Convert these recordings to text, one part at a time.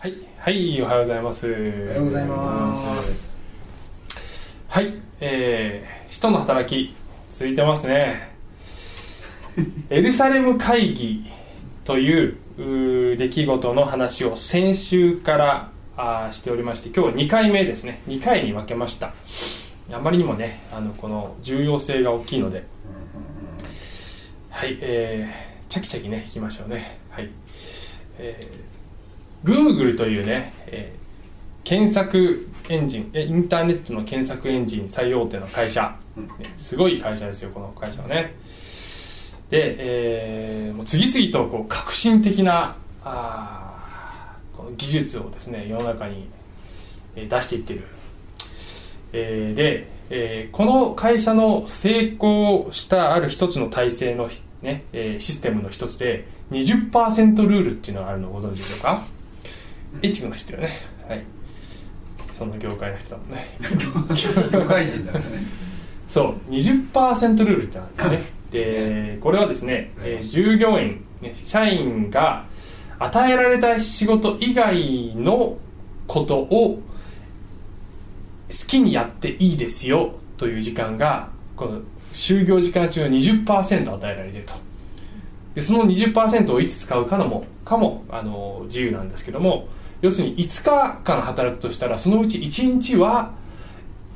はい、はい、おはようございます。おはようございます。はい、えー、使徒の働き、続いてますね。エルサレム会議という出来事の話を先週からあーしておりまして、今日は2回目ですね。2回に分けました。あまりにもね、あの、この重要性が大きいので、はい、えー、チャキチャキね、いきましょうね。はい。えー、Google というね、えー検索エンジン、えインターネットの検索エンジン最大手の会社、ねすごい会社ですよ、この会社はね。で、えーもう次々とこう革新的なあーこの技術をですね、世の中にえー出していってる。えーで、えーこの会社の成功したある一つの体制の、ねえーシステムの一つで20%ルールっていうのがあるのをご存知でしょうか？エッチ君が知ってるよね。はい。その業界の人だもんね。業界人だからね。そう。20%ルールってあるんだよね。でこれはですね、えー従業員ね社員が与えられた仕事以外のことを好きにやっていいですよという時間がこの就業時間中の20%与えられていると。でその20%をいつ使うかのもかもあの自由なんですけども要するに5日間働くとしたらそのうち1日は、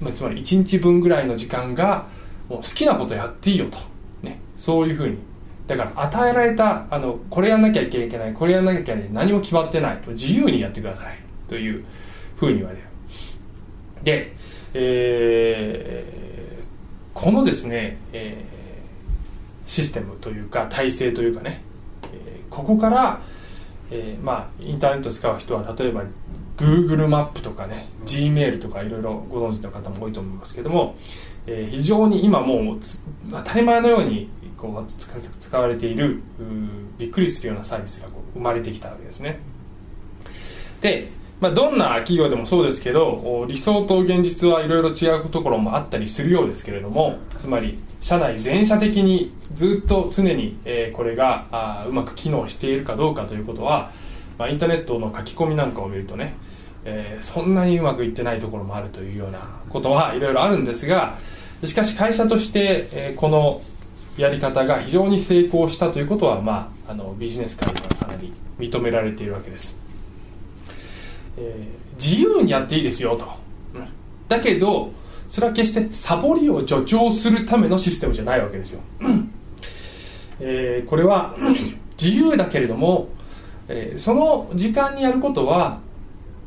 まあ、つまり1日分ぐらいの時間がもう好きなことやっていいよと、ね、そういうふうに。だから与えられたあのこれやんなきゃいけないこれやんなきゃいけない何も決まってない。自由にやってください。というふうに言われる。で、えーこのですね、えーシステムというか体制というかね、えーここから、えーまあ、インターネット使う人は例えば Google マップとかね Gmail とかいろいろご存知の方も多いと思いますけども、えー非常に今もう当たり前のようにこう使われているびっくりするようなサービスがこう生まれてきたわけですね。で、まあ、どんな企業でもそうですけど理想と現実はいろいろ違うところもあったりするようですけれどもつまり社内全社的にずっと常に、えこれがあうまく機能しているかどうかということは、まあ、インターネットの書き込みなんかを見るとね、えーそんなにうまくいってないところもあるというようなことはいろいろあるんですがしかし会社として、えこのやり方が非常に成功したということは、まあ、あのビジネス界ではかなり認められているわけです。えー自由にやっていいですよと、うんだけどそれは決してサボりを助長するためのシステムじゃないわけですよ、えーこれは自由だけれども、えーその時間にやることは、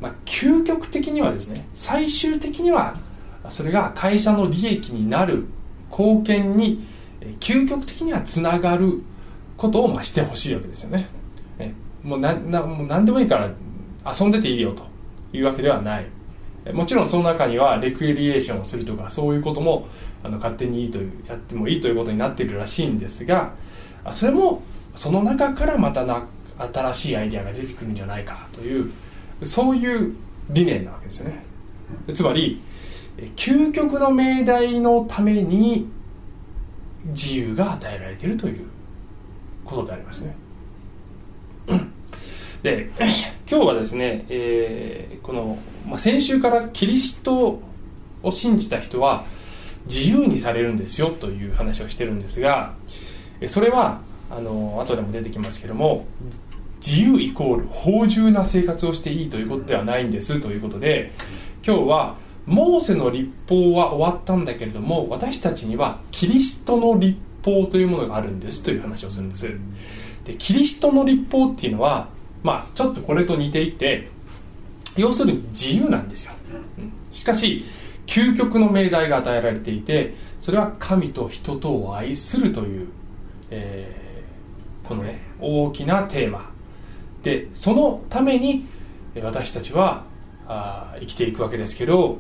まあ、究極的にはですね最終的にはそれが会社の利益になる貢献に究極的にはつながることをまあしてほしいわけですよね。えもうななもう何でもいいから遊んでていいよというわけではない。もちろんその中にはレクリエーションをするとかそういうこともあの勝手にいいというやってもいいということになっているらしいんですがそれもその中からまたな新しいアイデアが出てくるんじゃないかというそういう理念なわけですよね。つまり究極の命題のために自由が与えられているということでありますね。で今日はですね、えーこの、まあ、先週からキリストを信じた人は自由にされるんですよという話をしてるんですがそれはあの後でも出てきますけども自由イコール芳醇な生活をしていいということではないんですということで今日はモーセの立法は終わったんだけれども私たちにはキリストの立法というものがあるんですという話をするんです。でキリストの立法っていうのはまあちょっとこれと似ていて要するに自由なんですよ、しかし究極の命題が与えられていてそれは神と人とを愛するという、えーこのね大きなテーマ。でそのために私たちはあ生きていくわけですけど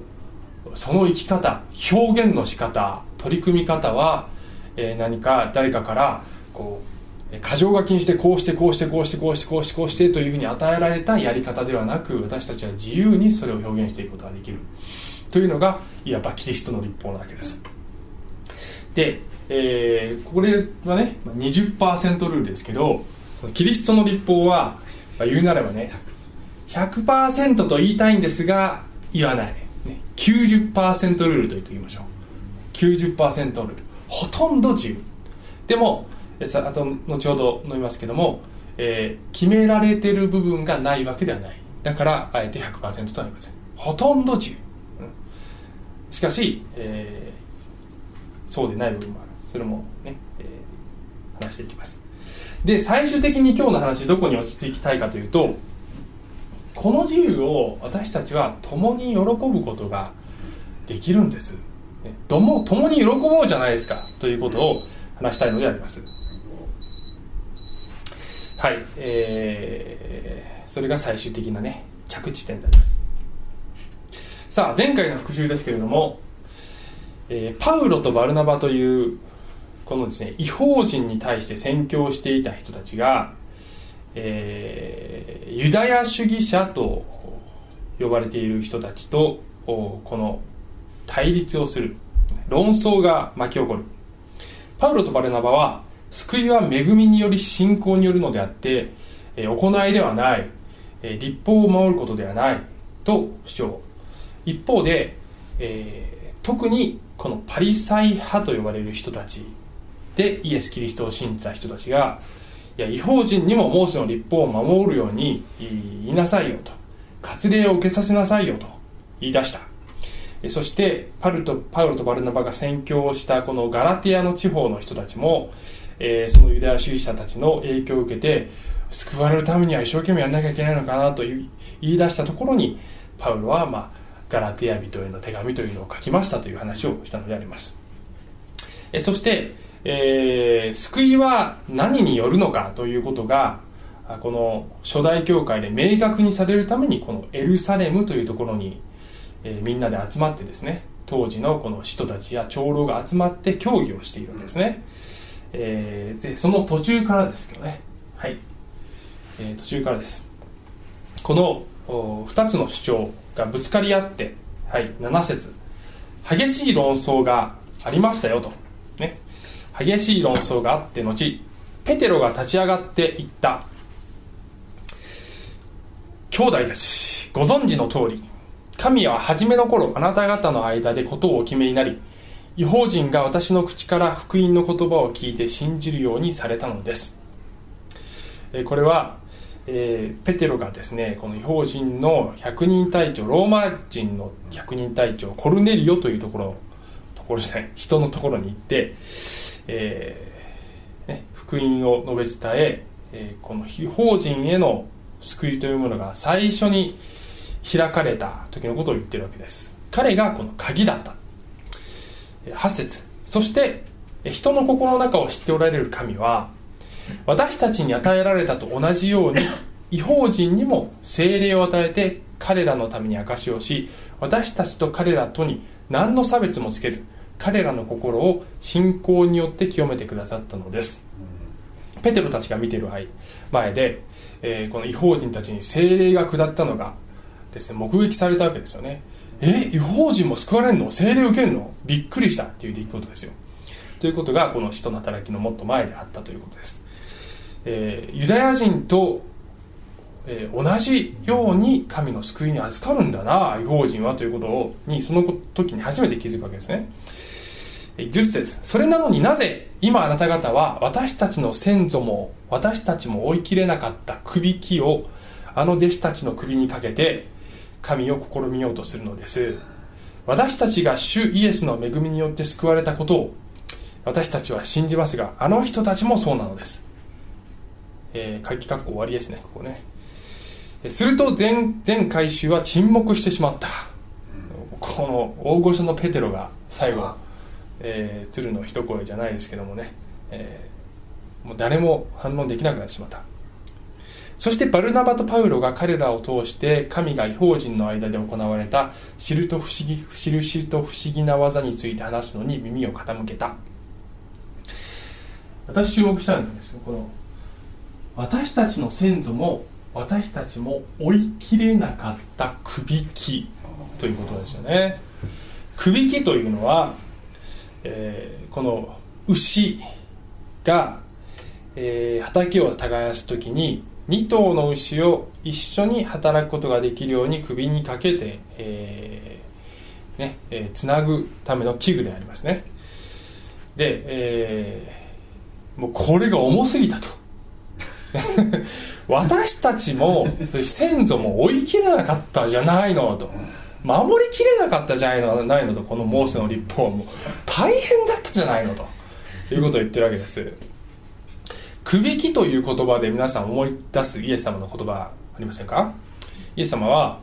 その生き方表現の仕方取り組み方は、えー何か誰かからこうえー箇条書きにしてこうしてこうしてこうしてこうしてこうしてこうしてというふうに与えられたやり方ではなく私たちは自由にそれを表現していくことができるというのがいわばキリストの立法なわけですで、えーこれはね20%ルールですけどキリストの立法は、まあ言うなればね100%と言いたいんですが言わない、ね、90%ルールと言っておきましょう90%ルールほとんど自由でもさあと後ほど述べますけども、えー、決められてる部分がないわけではない。だからあえて100%とは言いません。ほとんど自由、うん、しかし、えー、そうでない部分もある。それもね、えー、話していきます。で最終的に今日の話どこに落ち着きたいかというとこの自由を私たちは共に喜ぶことができるんです。ども共に喜ぼうじゃないですか。ということを話したいのであります。はい、えー、それが最終的なね着地点であります。さあ前回の復習ですけれども、えー、パウロとバルナバというこのですね違法人に対して宣教していた人たちが、えー、ユダヤ主義者と呼ばれている人たちとこの対立をする論争が巻き起こる。パウロとバルナバは救いは恵みにより信仰によるのであって、え行いではない、え立法を守ることではないと主張。一方で、えー、特にこのパリサイ派と呼ばれる人たちでイエス・キリストを信じた人たちがいや違法人にもモーセの立法を守るように言いなさいよと。割礼を受けさせなさいよと言い出した。そしてパルとパウロとバルナバが宣教をしたこのガラティアの地方の人たちも、えー、そのユダヤ主義者たちの影響を受けて救われるためには一生懸命やんなきゃいけないのかなと言い出したところにパウロは、まあ、ガラティア人への手紙というのを書きましたという話をしたのであります。えそして、えー、救いは何によるのかということがこの初代教会で明確にされるためにこのエルサレムというところにえ、みんなで集まってですね当時のこの使徒たちや長老が集まって協議をしているわけですね、えー、でその途中からですけどね。はい、えー、途中からです。この2つの主張がぶつかり合って、はい、7節。激しい論争がありましたよと、ね、激しい論争があって後ペテロが立ち上がっていった。兄弟たちご存知の通り神は初めの頃あなた方の間でことをお決めになり違法人が私の口から福音の言葉を聞いて信じるようにされたのです。これは、えー、ペテロがですねこの違法人の百人隊長ローマ人の百人隊長コルネリオというところところじゃない人のところに行って、えーね、福音を述べ伝ええー、この違法人への救いというものが最初に開かれた時のことを言ってるわけです。彼がこの鍵だった。8節。そして人の心の中を知っておられる神は私たちに与えられたと同じように違法人にも精霊を与えて彼らのために証しをし私たちと彼らとに何の差別もつけず彼らの心を信仰によって清めてくださったのです。ペテロたちが見ている前で、えー、この違法人たちに精霊が下ったのがですね目撃されたわけですよねえ違法人も救われるの？精霊受けるの？びっくりしたっていう出来事ですよ。ということがこの使徒の働きのもっと前であったということです、えー、ユダヤ人と、えー、同じように神の救いに預かるんだな違法人はということをにその時に初めて気づくわけですね。10節それなのになぜ今あなた方は私たちの先祖も私たちも追いきれなかったくびきをあの弟子たちの首にかけて神を試みようとするのです。私たちが主イエスの恵みによって救われたことを私たちは信じますがあの人たちもそうなのです。えー、回帰括弧終わりですねここね。すると全全回収は沈黙してしまった。この大御所のペテロが最後、えー、鶴の一声じゃないですけどもね、えー、もう誰も反応できなくなってしまったそしてバルナバとパウロが彼らを通して神が違法人の間で行われた知ると不思議印と不思議な技について話すのに耳を傾けた。私注目したんですこの私たちの先祖も私たちも追いきれなかったくびきということですよね。くびきというのは、えー、この牛が、えー、畑を耕す時に2頭の牛を一緒に働くことができるように首にかけて、えーねえーつなぐための器具でありますね。で、えーもうこれが重すぎたと。私たちも先祖も追い切れなかったじゃないのと。守りきれなかったじゃないのないのと。このモーセの立法はもう大変だったじゃないのと。いうことを言ってるわけです。くびきという言葉で皆さん思い出すイエス様の言葉ありませんか？イエス様は、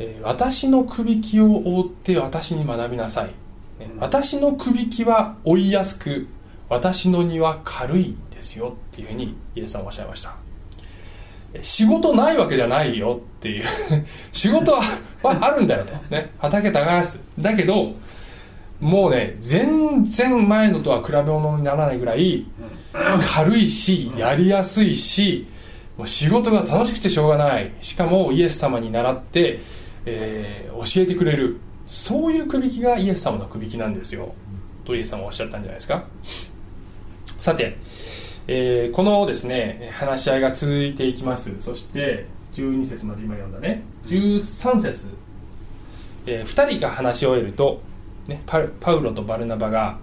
えー私のくびきを覆って私に学びなさい。えー私のくびきは追いやすく私の荷は軽いんですよっていうふうにイエス様はおっしゃいました。え仕事ないわけじゃないよっていう。仕事ははあるんだよと。ね畑耕す。だけどもうね全然前のとは比べ物にならないぐらい 軽いしやりやすいしもう仕事が楽しくてしょうがない。しかもイエス様に習って、えー教えてくれる。そういうくびきがイエス様のくびきなんですよ。とイエス様はおっしゃったんじゃないですか。さて、えーこのですね話し合いが続いていきます。そして12節まで今読んだね。13節、え2人が話し終えると、ね、パウロとバルナバが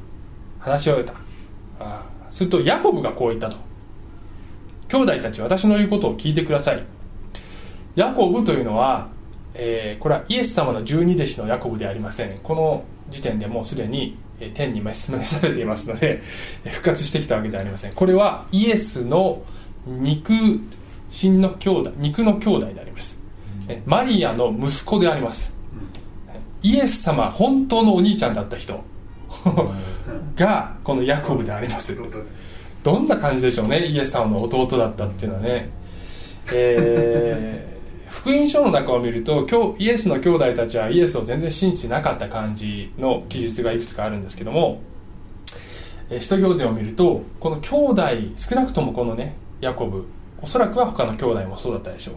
話し終えた。あするとヤコブがこう言ったと。兄弟たち私の言うことを聞いてください。ヤコブというのは、えーこれはイエス様の十二弟子のヤコブではありません。この時点でもうすでにえー天に召されていますのでえー復活してきたわけではありません。これはイエスの肉親の兄弟肉の兄弟であります。えマリアの息子であります。イエス様本当のお兄ちゃんだった人がこのヤコブであります。どんな感じでしょうねイエス様の弟だったっていうのはね、えー 福音書の中を見ると今日イエスの兄弟たちはイエスを全然信じてなかった感じの記述がいくつかあるんですけどもえー使徒行伝を見るとこの兄弟少なくともこのねヤコブおそらくは他の兄弟もそうだったでしょう。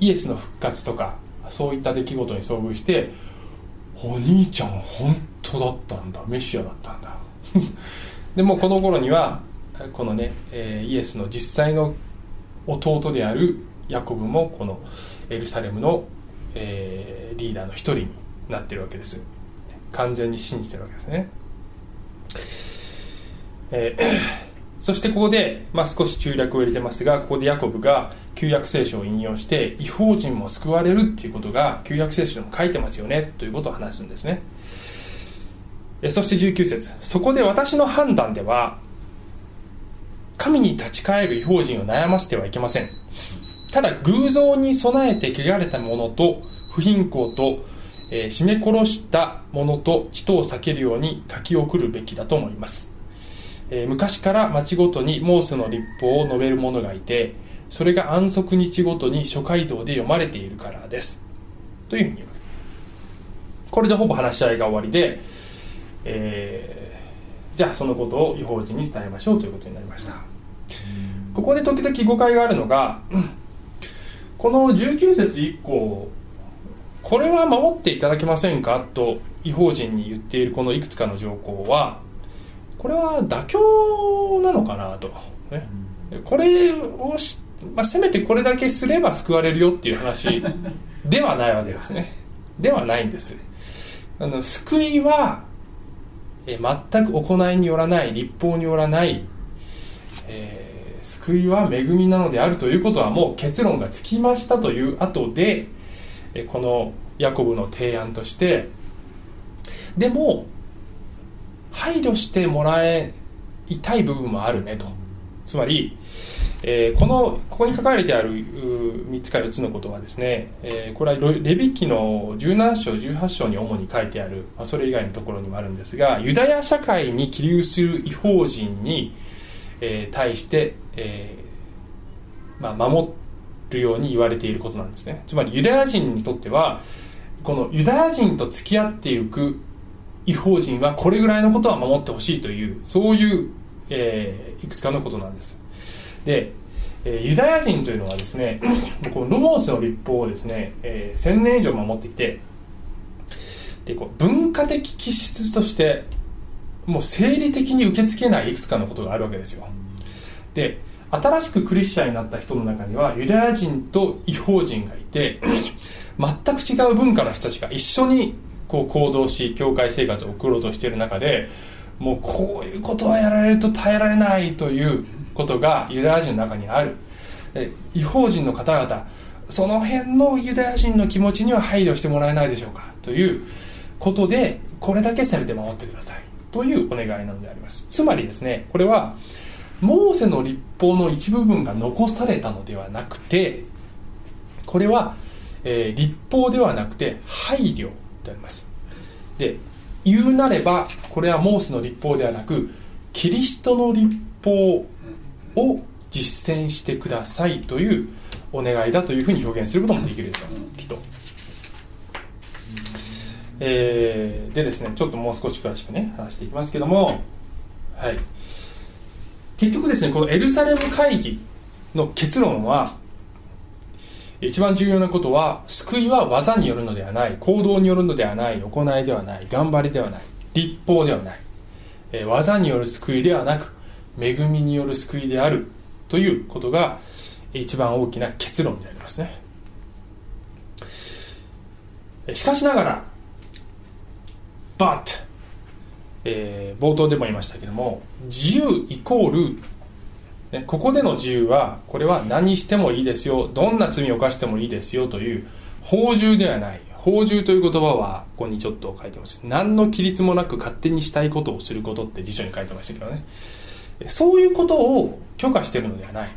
イエスの復活とかそういった出来事に遭遇してお兄ちゃん本当だったんだ。メシアだったんだ。でもこの頃にはこのね、えイエスの実際の弟であるヤコブもこのエルサレムの、えリーダーの一人になってるわけです。完全に信じてるわけですね、えーそしてここで、まあ、少し中略を入れてますがここでヤコブが旧約聖書を引用して違法人も救われるっていうことが旧約聖書でも書いてますよねということを話すんですね。そして19節。そこで私の判断では神に立ち返る違法人を悩ませてはいけません。ただ偶像に備えて汚れたものと不貧困と、えー絞め殺したものと血とを避けるように書き送るべきだと思います、えー昔から町ごとにモーセの立法を述べる者がいてそれが安息日ごとに諸街道で読まれているからです。というふうに言います。これでほぼ話し合いが終わりで、えーじゃあそのことを違法人に伝えましょうということになりました。ここで時々誤解があるのが この19節以降これは守っていただけませんか？と違法人に言っているこのいくつかの条項はこれは妥協なのかなと、ね、これをし、まあ、せめてこれだけすれば救われるよっていう話 ではないわけですね。ではないんです。あの救いはえー全く行いによらない立法によらない、えー救いは恵みなのであるということはもう結論がつきましたという後で、えーこのヤコブの提案として。でも配慮してもらいたい部分もあるねと。つまり、えーこのここに書かれてある3つか4つのことはですね、えーこれはレビ記の17章18章に主に書いてある、まあ、それ以外のところにもあるんですがユダヤ社会に起立する違法人に、えー対して、えーまあ、守るように言われていることなんですね。つまりユダヤ人にとってはこのユダヤ人と付き合っていく違法人はこれぐらいのことは守ってほしいというそういう、えーいくつかのことなんです。で、えーユダヤ人というのはですね このロモースの立法をですね、えー1000年以上守っていてでこう文化的気質としてもう生理的に受け付けないいくつかのことがあるわけですよ。で新しくクリスチャンになった人の中にはユダヤ人と違法人がいて 全く違う文化の人たちが一緒にこう行動し教会生活を送ろうとしている中でもうこういうことはやられると耐えられないということがユダヤ人の中にある。違法人の方々その辺のユダヤ人の気持ちには配慮してもらえないでしょうか？ということでこれだけ攻めて守ってください。というお願いなのであります。つまりですねこれはモーセの立法の一部分が残されたのではなくてこれは、えー、立法ではなくて配慮。であります。で言うなればこれはモーセの立法ではなくキリストの立法を実践してくださいというお願いだというふうに表現することもできるでしょう。きっと、えー、でですねちょっともう少し詳しくね話していきますけどもはい。結局ですねこのエルサレム会議の結論は一番重要なことは救いは技によるのではない行動によるのではない行いではない頑張りではない立法ではない、えー、技による救いではなく恵みによる救いであるということが一番大きな結論でありますね。しかしながら But えー、冒頭でも言いましたけども自由イコール、ここでの自由はこれは何してもいいですよどんな罪を犯してもいいですよという法獣ではない。法獣という言葉はここにちょっと書いてます。何の規律もなく勝手にしたいことをすることって辞書に書いてましたけどね。そういうことを許可しているのではない、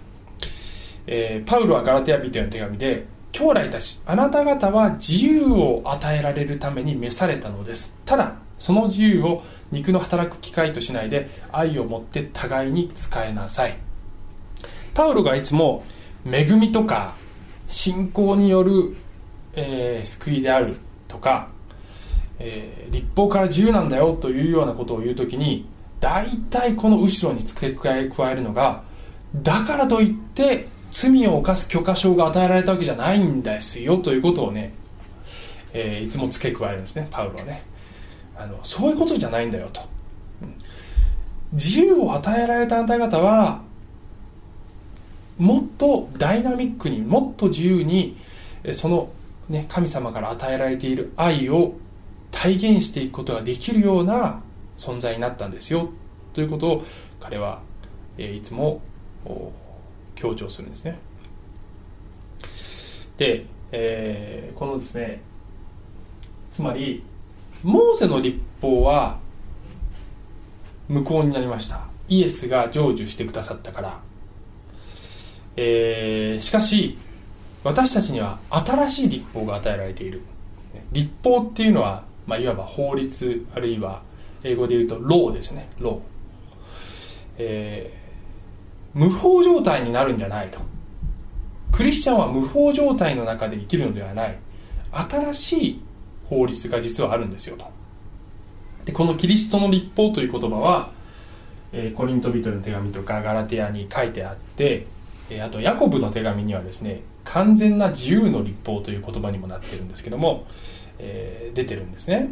えー、パウロはガラテヤ人への手紙で兄弟たちあなた方は自由を与えられるために召されたのです。ただその自由を肉の働く機会としないで愛を持って互いに使えなさい。パウロがいつも恵みとか信仰による、えー、救いであるとか、えー、立法から自由なんだよというようなことを言う時に大体この後ろに付け加えるのがだからといって罪を犯す許可証が与えられたわけじゃないんですよということをね、えー、いつも付け加えるんですねパウロはね。あのそういうことじゃないんだよと、自由を与えられたあなた方はもっとダイナミックにもっと自由にその、ね、神様から与えられている愛を体現していくことができるような存在になったんですよ。ということを彼は、いつも強調するんですね。で、えー、このですねつまりモーセの立法は無効になりました。イエスが成就してくださったから、えー、しかし私たちには新しい立法が与えられている。立法っていうのは、まあ、いわば法律あるいは英語で言うとローですね。ロー、えー、無法状態になるんじゃないと。クリスチャンは無法状態の中で生きるのではない。新しい法律が実はあるんですよと。でこのキリストの立法という言葉は、えー、コリント人の手紙とかガラテヤに書いてあって、え、あとヤコブの手紙にはですね完全な自由の立法という言葉にもなってるんですけども、えー、出てるんですね、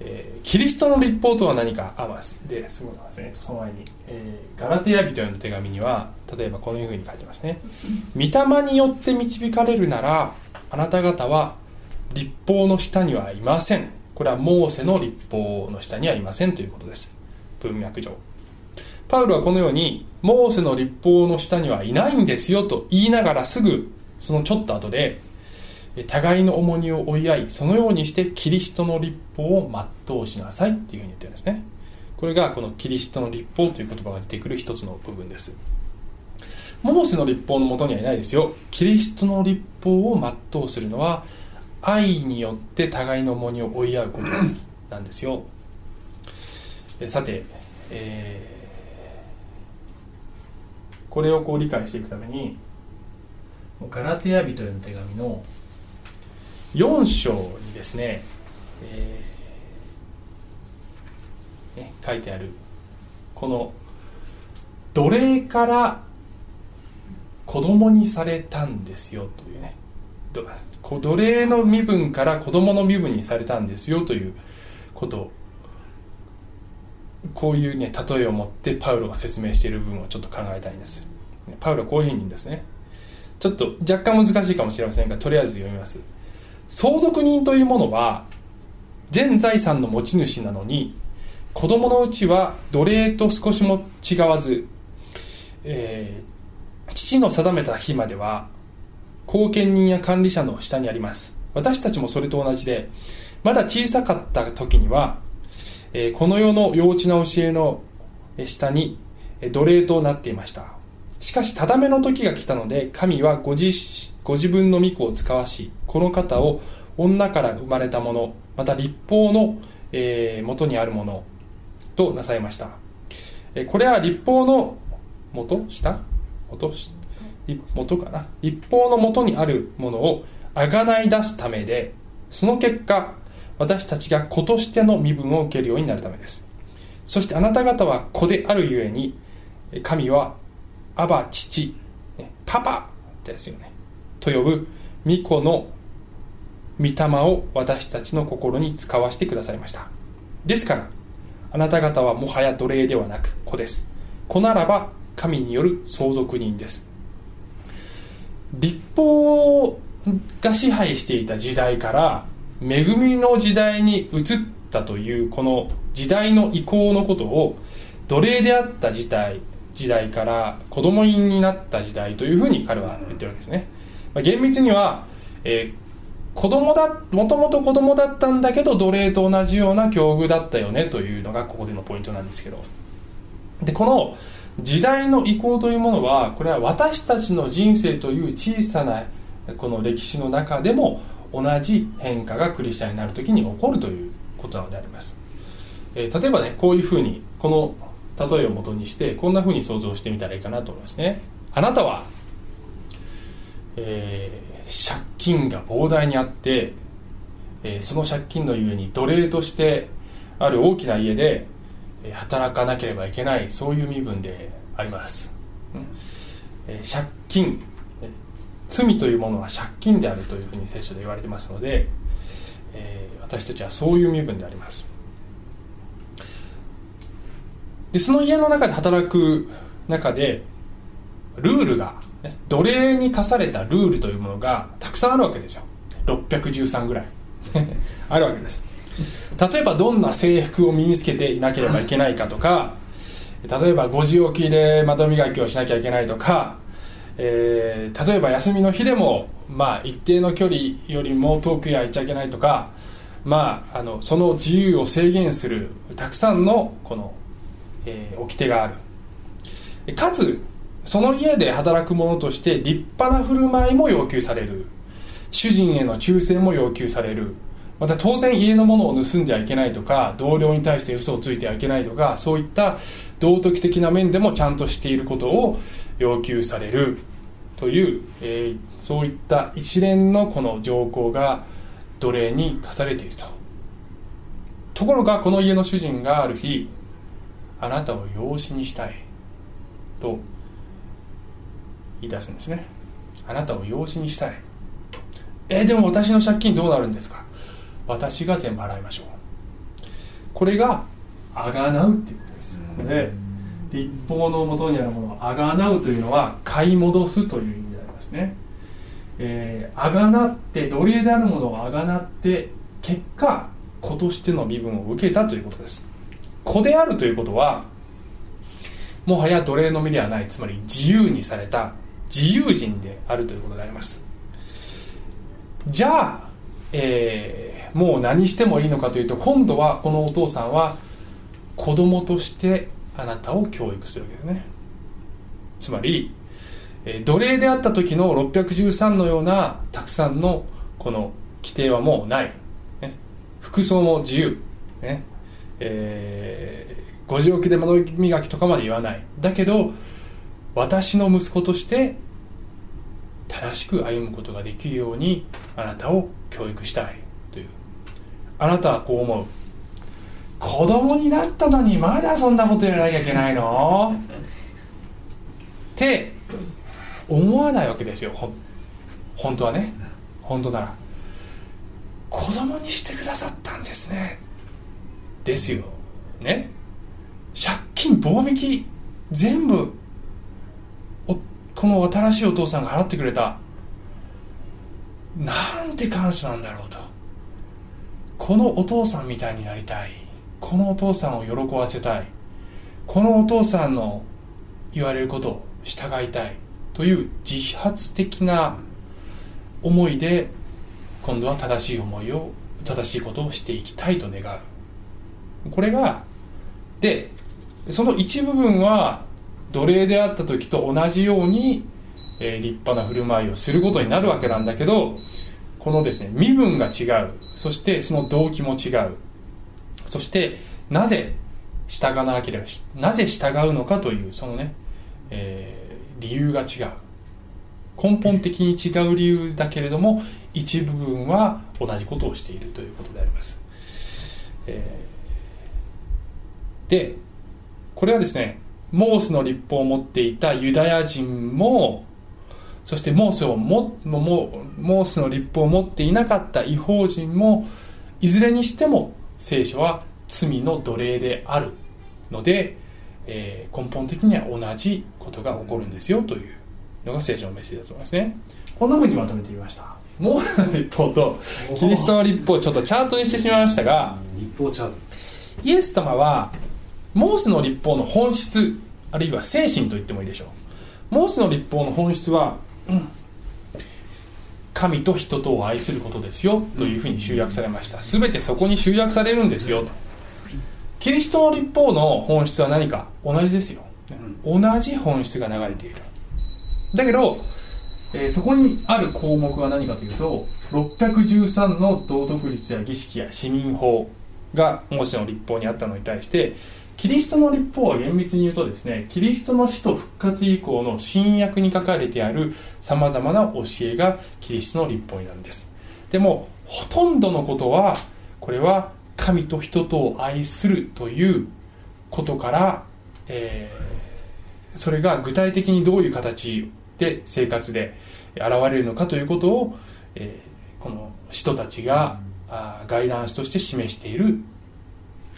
えー、キリストの立法とは何か？あ、まあ、ですごいですねその前に、えー、ガラテヤ人への手紙には例えばこのいうふうに書いてますね「御霊によって導かれるならあなた方は立法の下にはいません。これはモーセの立法の下にはいませんということです。文脈上。パウロはこのようにモーセの立法の下にはいないんですよと言いながらすぐそのちょっと後で互いの重荷を追い合いそのようにしてキリストの立法を全うしなさいっていうふうに言ってるんですね。これがこのキリストの立法という言葉が出てくる一つの部分です。モーセの立法のもとにはいないですよ。キリストの立法を全うするのは愛によって互いの重荷を追い合うことなんですよ。さて、えー、これをこう理解していくためにガラテヤ人への手紙の4章にですね,、えー、ね書いてあるこの奴隷から子供にされたんですよというね。奴隷の身分から子供の身分にされたんですよということこういうね例えを持ってパウロが説明している部分をちょっと考えたいんです。パウロはこういうふうに言うんですね。ちょっと若干難しいかもしれませんがとりあえず読みます。相続人というものは全財産の持ち主なのに子供のうちは奴隷と少しも違わず、えー、父の定めた日までは後見人や管理者の下にあります。私たちもそれと同じでまだ小さかった時には、えー、この世の幼稚な教えの下に奴隷となっていました。しかし定めの時が来たので神はご自ご自分の御子を使わしこの方を女から生まれたものまた立法の、えー、元にあるものとなさいました、えー、これは立法の元？下？元？元かな？立法の元にあるものをあがない出すためでその結果私たちが子としての身分を受けるようになるためです。そしてあなた方は子であるゆえに神はアバ父、ね、パパですよね。と呼ぶ巫女の御霊を私たちの心に使わせてくださいました。ですからあなた方はもはや奴隷ではなく子です。子ならば神による相続人です。立法が支配していた時代から恵みの時代に移ったというこの時代の移行のことを奴隷であった時代時代から子供になった時代というふうに彼は言ってるわけですね、まあ、厳密には、えー、子供だもともと子供だったんだけど奴隷と同じような境遇だったよねというのがここでのポイントなんですけど。でこの時代の移行というものはこれは私たちの人生という小さなこの歴史の中でも同じ変化がクリスチャンになる時に起こるということなのであります、えー、例えばねこういうふうにこの例えをもとにしてこんなふうに想像してみたらいいかなと思いますね。あなたは、えー、借金が膨大にあって、えー、その借金のゆえに奴隷としてある大きな家で働かなければいけないそういう身分であります、えー、借金罪というものは借金であるというふうに聖書で言われてますので、えー、私たちはそういう身分であります。でその家の中で働く中でルールが、ね、奴隷に課されたルールというものがたくさんあるわけですよ。613ぐらい。あるわけです。例えばどんな制服を身につけていなければいけないかとか例えば5時起きで窓磨きをしなきゃいけないとかえー、例えば休みの日でも、まあ、一定の距離よりも遠くへ行っちゃいけないとか、まあ、あのその自由を制限するたくさんのこの、えー、掟がある。かつその家で働く者として立派な振る舞いも要求される。主人への忠誠も要求される。また当然家のものを盗んではいけないとか同僚に対して嘘をついてはいけないとかそういった道徳的な面でもちゃんとしていることを要求される。という、えー、そういった一連のこの条項が奴隷に課されていると。ところがこの家の主人がある日あなたを養子にしたい。と言い出すんですね。あなたを養子にしたい。えー、でも私の借金どうなるんですか？私が全部払いましょう。これがあがなうっていうことです。ので、立法のもとにあるものをあがなうというのは買い戻すという意味でありますね。えあがなって奴隷であるものをあがなって結果子としての身分を受けたということです。子であるということはもはや奴隷の身ではないつまり自由にされた自由人であるということであります。じゃあ、えー、もう何してもいいのかというと今度はこのお父さんは子供としてあなたを教育するわけですね。つまり奴隷であった時の613のようなたくさんのこの規定はもうない、ね、服装も自由、ね。えー、ご時起きで窓磨きとかまで言わない。だけど私の息子として正しく歩むことができるようにあなたを教育したいという。あなたはこう思う。子供になったのにまだそんなことやらなきゃいけないの？って思わないわけですよほ本当はね。本当なら。子供にしてくださったんですね。ですよ。ね。借金棒引き全部この新しいお父さんが払ってくれた。なんて感謝なんだろうと。このお父さんみたいになりたい。このお父さんを喜ばせたい。このお父さんの言われることを従いたい。という自発的な思いで今度は正しい思いを正しいことをしていきたいと願う。これがでその一部分は奴隷であった時と同じように、えー、立派な振る舞いをすることになるわけなんだけどこのですね身分が違う。そしてその動機も違う。そしてなぜ従わなければなぜ従うのかというそのね、えー、理由が違う。根本的に違う理由だけれども一部分は同じことをしているということであります、えー、でこれはですねモースの立法を持っていたユダヤ人もそしてモースをもモモースの立法を持っていなかった違法人もいずれにしても聖書は罪の奴隷であるので、えー、根本的には同じことが起こるんですよというのが聖書のメッセージだと思いますね。こんなふうにまとめてみました。モースの立法とキリストの立法をちょっとチャートにしてしまいましたが立法チャート。イエス様はモースの立法の本質あるいは精神と言ってもいいでしょう。モースの立法の本質は、うん、神と人とを愛することですよというふうに集約されました。全てそこに集約されるんですよと。キリストの立法の本質は何か？同じですよ。同じ本質が流れている。だけど、えー、そこにある項目は何かというと613の道徳律や儀式や市民法がモーセの立法にあったのに対してキリストの立法は厳密に言うとですねキリストの死と復活以降の新約に書かれてあるさまざまな教えがキリストの立法になるんです。でもほとんどのことはこれは神と人とを愛するということから、えー、それが具体的にどういう形で生活で現れるのかということを、えー、この人たちがガイダンスとして示している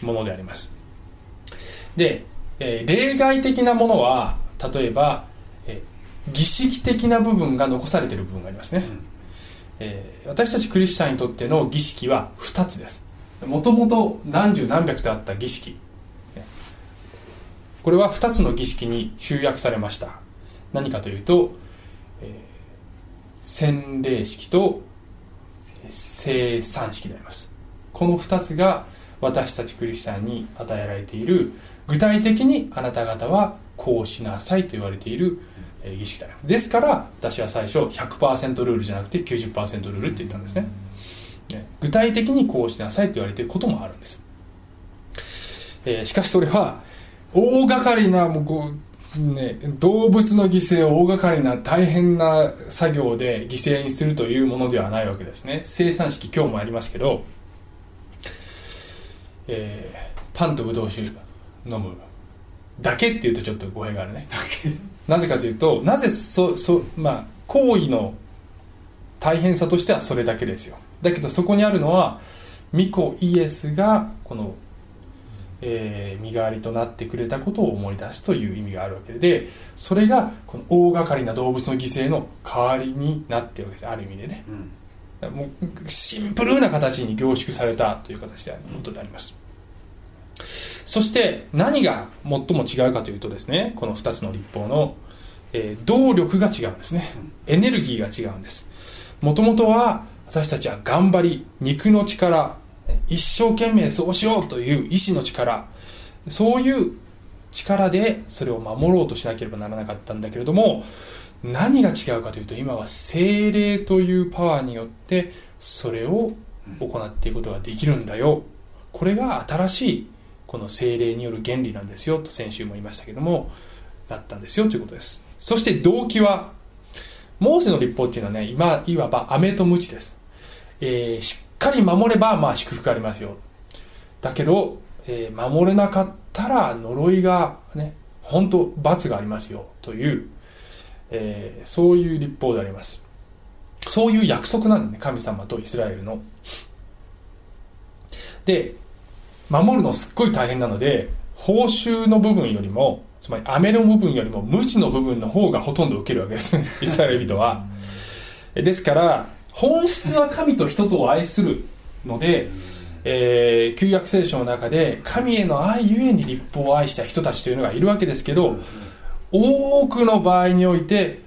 ものであります。で、えー、例外的なものは例えば、えー、儀式的な部分が残されている部分がありますね、うん、えー、私たちクリスチャンにとっての儀式は2つです。もともと何十何百とあった儀式。これは2つの儀式に集約されました。何かというと、えー、洗礼式と生産式であります。この2つが私たちクリスチャンに与えられている具体的にあなた方はこうしなさいと言われている儀式だよ。ですから私は最初100%ルールじゃなくて90%ルールって言ったんですね。具体的にこうしなさいと言われていることもあるんです、えー、しかしそれは大掛かりなもうこう、ね、動物の犠牲を大掛かりな大変な作業で犠牲にするというものではないわけですね。生産式今日もありますけど、えー、パンとブドウ酒飲むだけっていうとちょっと語弊があるね。なぜかというとなぜそそまあ行為の大変さとしてはそれだけですよ。だけどそこにあるのは巫女イエスがこの、えー、身代わりとなってくれたことを思い出すという意味があるわけでそれがこの大掛かりな動物の犠牲の代わりになってるわけです。ある意味でね、うん、もうシンプルな形に凝縮されたという形であることであります。そして何が最も違うかというとですねこの2つの立法の、えー、動力が違うんですね。エネルギーが違うんです。もともとは私たちは頑張り肉の力一生懸命そうしようという意志の力そういう力でそれを守ろうとしなければならなかったんだけれども何が違うかというと今は精霊というパワーによってそれを行っていくことができるんだよ。これが新しいこの精霊による原理なんですよと先週も言いましたけどもだったんですよということです。そして動機はモーセの立法っていうのはね今いわば飴と鞭です、えー、しっかり守ればまあ祝福ありますよ。だけど、えー、守れなかったら呪いがね本当罰がありますよ。という、えー、そういう立法であります。そういう約束なんでね神様とイスラエルの。で守るのすっごい大変なので報酬の部分よりもつまり飴の部分よりも無知の部分の方がほとんど受けるわけです。イスラエル人は。ですから本質は神と人とを愛するので、えー、旧約聖書の中で神への愛ゆえに立法を愛した人たちというのがいるわけですけど多くの場合において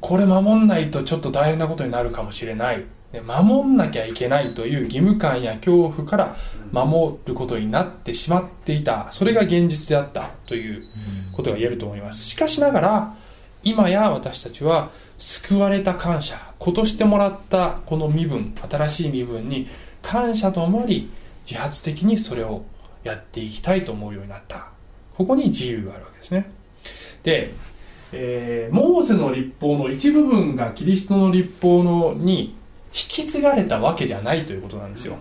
これ守んないとちょっと大変なことになるかもしれない。守んなきゃいけないという義務感や恐怖から守ることになってしまっていた。それが現実であったということが言えると思います。しかしながら今や私たちは救われた感謝子としてもらったこの身分新しい身分に感謝と思い自発的にそれをやっていきたいと思うようになった。ここに自由があるわけですねで、えー、モーセの立法の一部分がキリストの立法のに引き継がれたわけじゃないということなんですよ。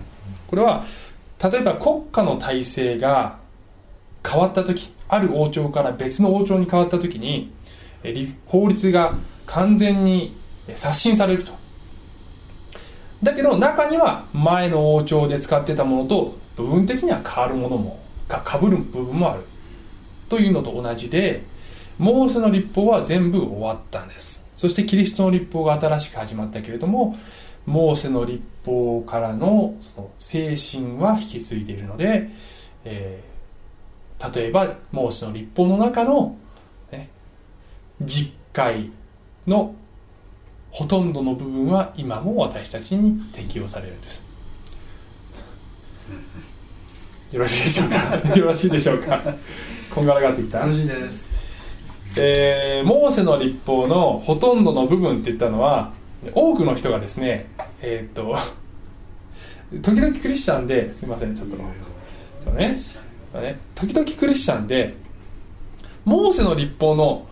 これは例えば国家の体制が変わった時ある王朝から別の王朝に変わった時に法律が完全に刷新されると。だけど中には前の王朝で使ってたものと部分的には変わるものもかかぶる部分もある。というのと同じでモーセの立法は全部終わったんです。そしてキリストの立法が新しく始まったけれどもモーセの立法からのその精神は引き継いでいるので、えー、例えばモーセの立法の中の、ね、実会のほとんどの部分は今も私たちに適用されるんです。よろしいでしょうか？よろしいでしょうか？こんがらがってきた？楽しいですえー、モーセの立法のほとんどの部分って言ったのは多くの人がですねえー、っと 時々クリスチャンですみませんちょっと。ちょっとね。ね。時々クリスチャンでモーセの立法の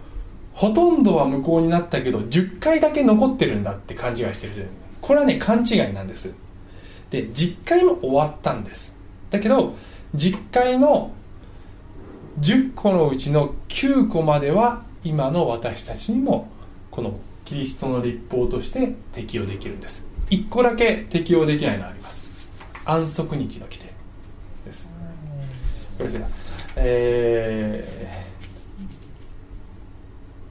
ほとんどは無効になったけど10回だけ残ってるんだって勘違いしてる。これはね勘違いなんです。で10回も終わったんです。だけど10回の10個のうちの9個までは今の私たちにもこのキリストの立法として適用できるんです。1個だけ適用できないのがあります。安息日の規定です。これえ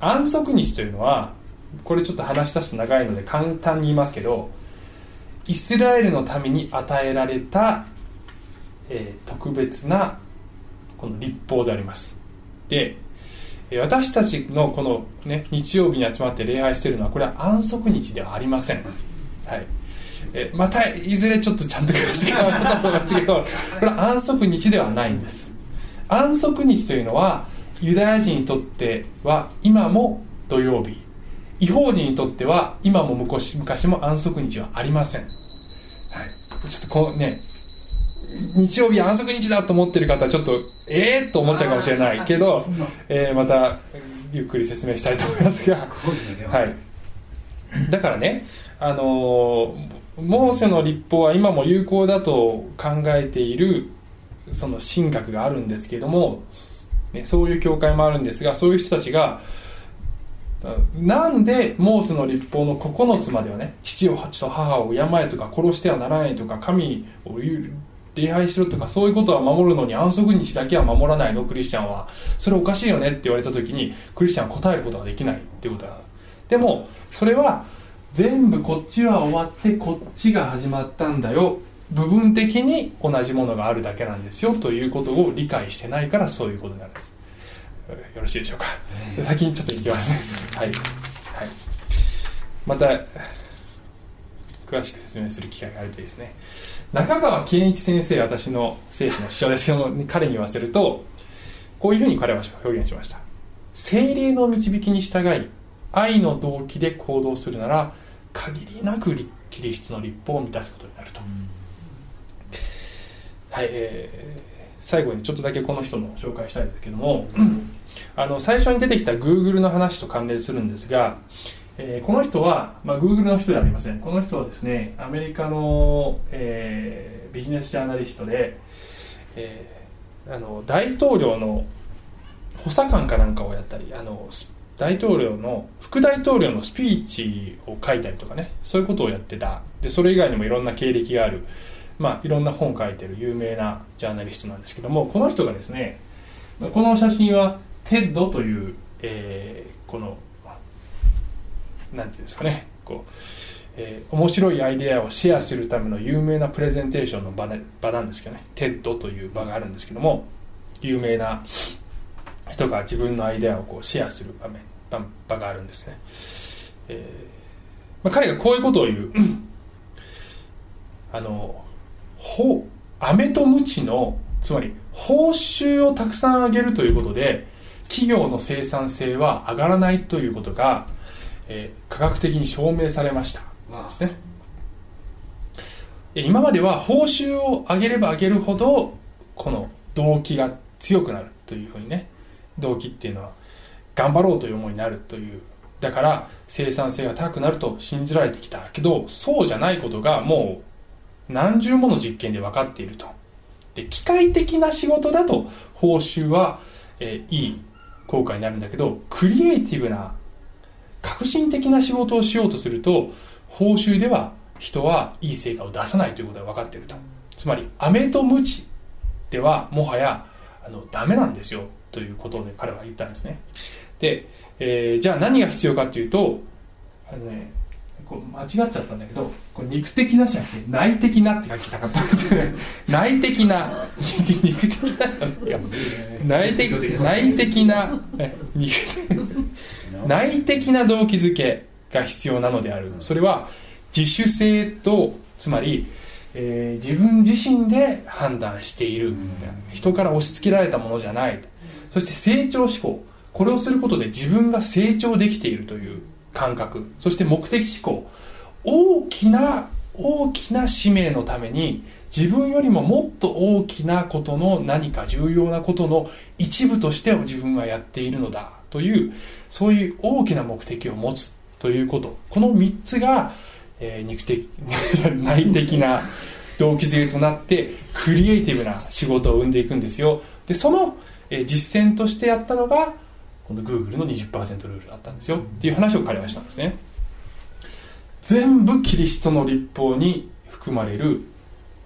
ー、安息日というのはこれちょっと話し出すと長いので簡単に言いますけどイスラエルのために与えられた、えー、特別なこの立法であります。で私たちのこの、ね、日曜日に集まって礼拝しているのはこれは安息日ではありません、はい、えまたいずれちょっとちゃんと詳しく話そうと思いますけど これは安息日ではないんです。安息日というのはユダヤ人にとっては今も土曜日。違法人にとっては今も昔昔も安息日はありません、はい、ちょっとこうね日曜日安息日だと思ってる方はちょっとええー、と思っちゃうかもしれないけど、えー、またゆっくり説明したいと思いますが、はい、だからねあのモーセの立法は今も有効だと考えているその神学があるんですけども、ね、そういう教会もあるんですがそういう人たちがなんでモーセの立法の9つまではね父をと母を敬えとか殺してはならないとか神を礼拝しろとかそういうことは守るのに安息日だけは守らないのクリスチャンは。それおかしいよねって言われた時にクリスチャンは答えることができないっていうことだ。でもそれは全部こっちは終わってこっちが始まったんだよ。部分的に同じものがあるだけなんですよということを理解してないからそういうことになるんです。よろしいでしょうか？先にちょっといきます。ねはい、はい、また詳しく説明する機会があるといいですね中川健一先生私の聖書の師匠ですけども彼に言わせるとこういうふうに彼は表現しました。精霊の導きに従い愛の動機で行動するなら限りなくキリストの立法を満たすことになると、はい、えー、最後にちょっとだけこの人の紹介したいんですけどもあの最初に出てきた Google の話と関連するんですがえー、この人は、まあ、Google の人ではありません。この人はですねアメリカの、えー、ビジネスジャーナリストで、えー、あの大統領の補佐官かなんかをやったりあの大統領の副大統領のスピーチを書いたりとかねそういうことをやってた。でそれ以外にもいろんな経歴がある、まあ、いろんな本を書いてる有名なジャーナリストなんですけどもこの人がですねこの写真は TED という、えーこのなんていうんですかね。こう、えー面白いアイデアをシェアするための有名なプレゼンテーションの場で場なんですけどね。 TED という場があるんですけども有名な人が自分のアイデアをこうシェアする場面場があるんですね、えーまあ、彼がこういうことを言う。あのほ飴と鞭のつまり報酬をたくさん上げるということで企業の生産性は上がらないということが、えー科学的に証明されました。ですね。え今までは報酬を上げれば上げるほどこの動機が強くなるというふうにね動機っていうのは頑張ろうという思いになるという。だから生産性が高くなると信じられてきたけどそうじゃないことがもう何十もの実験で分かっていると。で機械的な仕事だと報酬は、えーいい効果になるんだけどクリエイティブな革新的な仕事をしようとすると報酬では人はいい成果を出さないということが分かっていると。つまり飴と鞭ではもはやあのダメなんですよということで彼は言ったんですね。で、えーじゃあ何が必要かというとあのねこう間違っちゃったんだけどこれ肉的なじゃなくて内的なって書きたかったんですよね。内的な肉肉的な。内的内的なえ肉内的な動機づけが必要なのである。それは自主性とつまり、えー自分自身で判断している。人から押し付けられたものじゃない。そして成長志向これをすることで自分が成長できているという感覚。そして目的志向大きな大きな使命のために自分よりももっと大きなことの何か重要なことの一部として自分はやっているのだ。というそういう大きな目的を持つということ。この3つが、えー肉的 内的な動機づけとなってクリエイティブな仕事を生んでいくんですよ。でその、えー実践としてやったのがこの Google の20%ルールだったんですよ。っていう話を彼はしたんですね。全部キリストの立法に含まれる、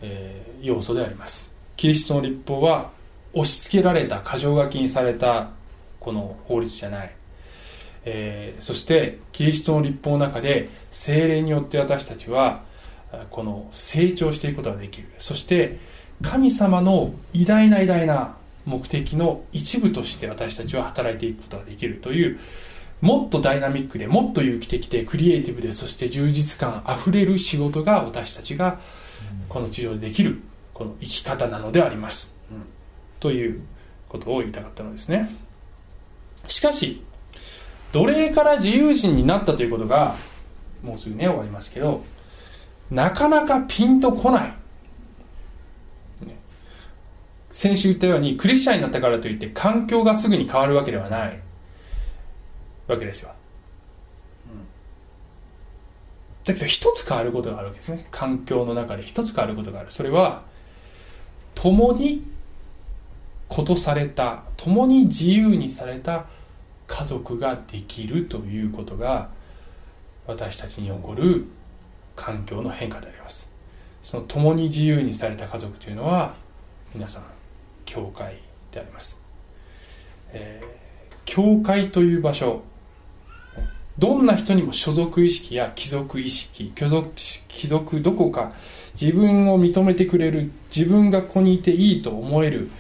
えー要素であります。キリストの立法は押し付けられた箇条書きにされたこの法律じゃない、えーそしてキリストの立法の中で精霊によって私たちはあこの成長していくことができる。そして神様の偉大な偉大な目的の一部として私たちは働いていくことができるというもっとダイナミックでもっと有機的でクリエイティブでそして充実感あふれる仕事が私たちがこの地上でできるこの生き方なのであります、うん。ということを言いたかったのですねしかし奴隷から自由人になったということがもうすぐね終わりますけどなかなかピンとこない、ね。先週言ったようにクリスチャンになったからといって環境がすぐに変わるわけではない。わけですよ。だけど一つ変わることがあるわけですね。環境の中で一つ変わることがある。それは共にことされた共に自由にされた家族ができるということが私たちに起こる環境の変化であります。その共に自由にされた家族というのは皆さん教会であります、えー教会という場所どんな人にも所属意識や貴族意識貴族貴族どこか自分を認めてくれる自分がここにいていいと思える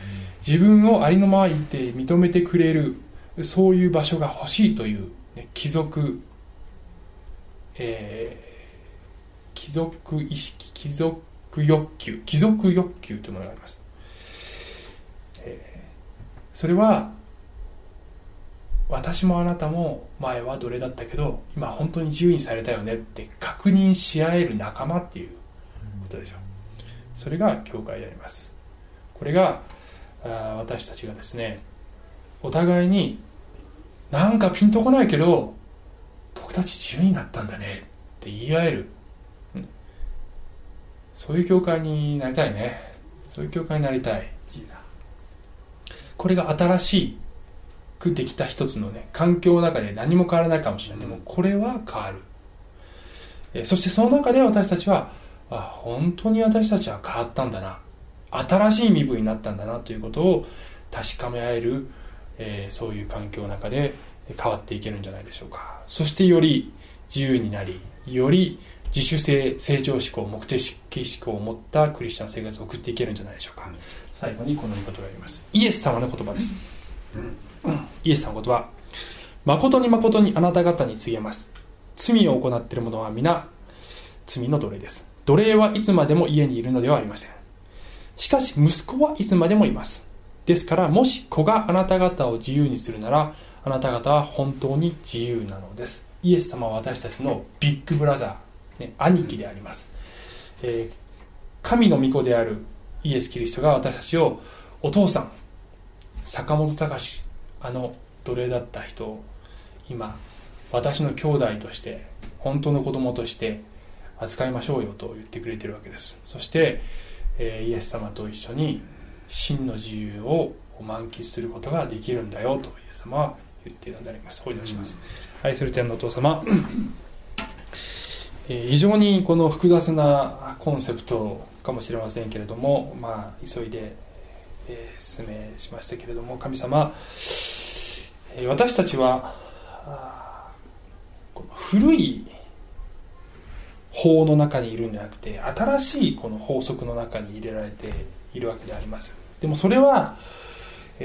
自分をありのままいて認めてくれるそういう場所が欲しいという、ね、貴族、えー貴族意識貴族欲求貴族欲求というものがあります、えーそれは私もあなたも前は奴隷だったけど今本当に自由にされたよねって確認し合える仲間っていうことですよそれが教会であります。これが私たちがですねお互いになんかピンとこないけど僕たち自由になったんだねって言い合える。うん。そういう教会になりたいね。そういう教会になりたい。これが新しくできた一つのね環境の中で何も変わらないかもしれない、でもこれは変わる。えーそしてその中で私たちはあ本当に私たちは変わったんだな。新しい身分になったんだなということを確かめ合える、えーそういう環境の中で変わっていけるんじゃないでしょうか。そしてより自由になりより自主性成長志向目的志向を持ったクリスチャン生活を送っていけるんじゃないでしょうか。最後にこの言葉があります。イエス様の言葉です。イエス様の言葉。誠に誠にあなた方に告げます。罪を行っている者は皆罪の奴隷です。奴隷はいつまでも家にいるのではありません。しかし息子はいつまでもいます。ですからもし子があなた方を自由にするならあなた方は本当に自由なのです。イエス様は私たちのビッグブラザー、ね、兄貴であります、えー神の御子であるイエス・キリストが私たちをお父さん坂本隆あの奴隷だった人を今私の兄弟として本当の子供として扱いましょうよと言ってくれてるわけです。そして、えーイエス様と一緒に真の自由を満喫することができるんだよとイエス様は言っているのであります。お祈りします、愛する天のお父様。えー非常にこの複雑なコンセプトかもしれませんけれども、まあ、急いで、えー進めしましたけれども神様、えー私たちは古い法の中にいるんじゃなくて新しいこの法則の中に入れられているわけであります。でもそれは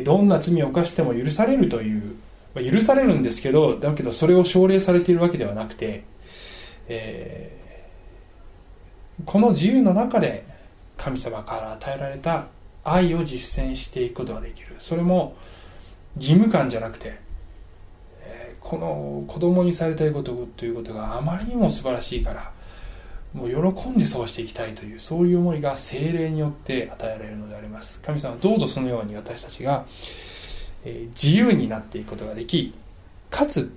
どんな罪を犯しても許されるという、まあ許されるんですけどだけどそれを奨励されているわけではなくてえーこの自由の中で神様から与えられた愛を実践していくことができる。それも義務感じゃなくて、えーこの子供にされたいことということがあまりにも素晴らしいからもう喜んでそうしていきたいというそういう思いが精霊によって与えられるのであります神様どうぞそのように私たちが、自由になっていくことができかつ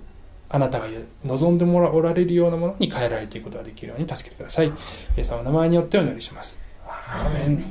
あなたが望んでもらおられるようなものに変えられていくことができるように助けてください。イエス様の名前によってお祈りします。アーメン